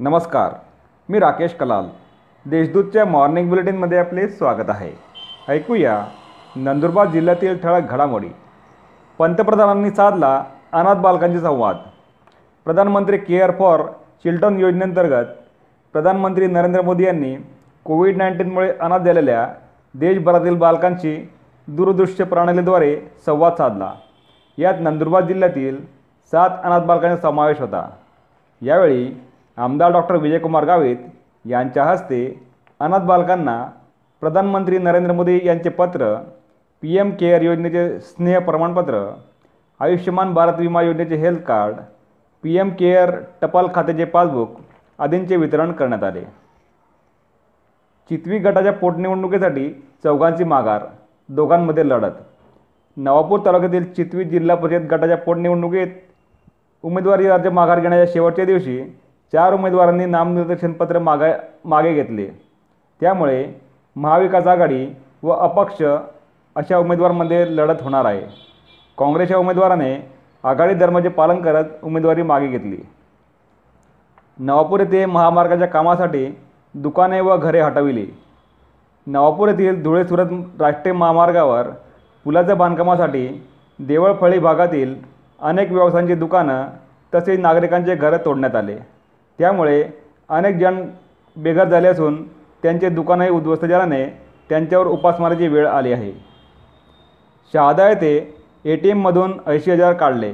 नमस्कार मी राकेश कलाल. देशदूतच्या मॉर्निंग बुलेटिनमध्ये आपले स्वागत आहे. ऐकूया नंदुरबार जिल्ह्यातील ठळक घडामोडी. पंतप्रधानांनी साधला अनाथ बालकांशी संवाद. प्रधानमंत्री केअर फॉर चिल्ड्रन योजनेअंतर्गत प्रधानमंत्री नरेंद्र मोदी यांनी कोविड नाईन्टीनमुळे अनाथ झालेल्या देशभरातील बालकांशी दूरदृश्य प्रणालीद्वारे संवाद साधला. यात नंदुरबार जिल्ह्यातील सात अनाथ बालकांचा समावेश होता. यावेळी आमदार डॉक्टर विजयकुमार गावित यांच्या हस्ते अनाथ बालकांना प्रधानमंत्री नरेंद्र मोदी यांचे पत्र पी एम केअर योजनेचे स्नेह प्रमाणपत्र आयुष्यमान भारत विमा योजनेचे health card P M care टपाल खात्याचे पासबुक आदींचे वितरण करण्यात आले. चितवी गटाच्या पोटनिवडणुकीसाठी चौघांची माघार दोघांमध्ये लढत. नवापूर तालुक्यातील चितवी जिल्हा परिषद गटाच्या पोटनिवडणुकीत उमेदवारी अर्ज माघार घेण्याच्या शेवटच्या दिवशी चार उमेदवारांनी नामनिर्देशनपत्र मागा मागे घेतले. त्यामुळे महाविकास आघाडी व अपक्ष अशा उमेदवारांमध्ये लढत होणार आहे. काँग्रेसच्या उमेदवाराने आघाडी धर्माचे पालन करत उमेदवारी मागे घेतली. नवापूर येथे महामार्गाच्या कामासाठी दुकाने व घरे हटविली. नवापूर येथील धुळे सुरत राष्ट्रीय महामार्गावर पुलाच्या बांधकामासाठी देवळफळी भागातील अनेक व्यवसायांची दुकानं तसेच नागरिकांचे घरं तोडण्यात आले. त्यामुळे अनेक जण बेघर झाले असून त्यांचे दुकानही उद्ध्वस्त झाल्याने त्यांच्यावर उपासमाराची वेळ आली आहे. शहादा येथे ए टी एममधून ऐंशी हजार काढले.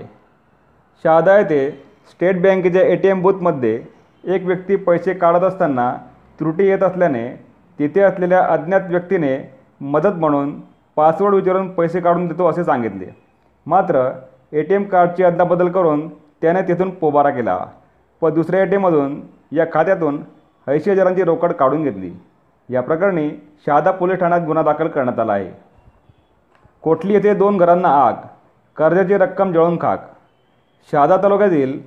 शहादा येथे स्टेट बँकेच्या ए टी एम बूथमध्ये एक व्यक्ती पैसे काढत असताना त्रुटी येत असल्याने तिथे असलेल्या अज्ञात व्यक्तीने मदत म्हणून पासवर्ड विचारून पैसे काढून देतो असे सांगितले. मात्र ए टी एम कार्डची अदलाबदल करून त्याने तिथून पोबारा केला. व दुसऱ्या ए टी एममधून या खात्यातून ऐंशी हजारांची रोकड काढून घेतली. या प्रकरणी शहादा पोलीस ठाण्यात गुन्हा दाखल करण्यात आला आहे. कोटली येथे दोन घरांना आग कर्जाची रक्कम जळून खाक. शहादा तालुक्यातील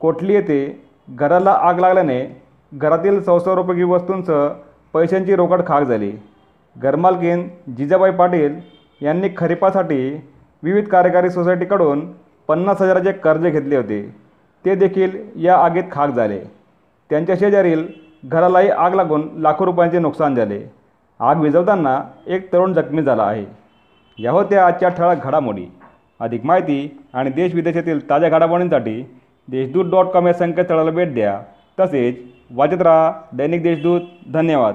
कोटली येथे घराला आग लागल्याने घरातील संसारोपयोगी वस्तूंसह पैशांची रोकड खाक झाली. घरमालकीन जिजाबाई पाटील यांनी खरीपासाठी विविध कार्यकारी सोसायटीकडून पन्नास हजाराचे कर्ज घेतले होते. ते देखील या आगीत खाक झाले. त्यांच्या शेजारील घरालाही आग लागून लाखो रुपयांचे नुकसान झाले. आग विझवताना एक तरुण जखमी झाला आहे. या होत्या आजच्या ठळक घडामोडी. अधिक माहिती आणि देशविदेशातील ताज्या घडामोडींसाठी देशदूत डॉट कॉम या संकेतस्थळाला भेट द्या. तसेच वाचत राहा दैनिक देशदूत. धन्यवाद.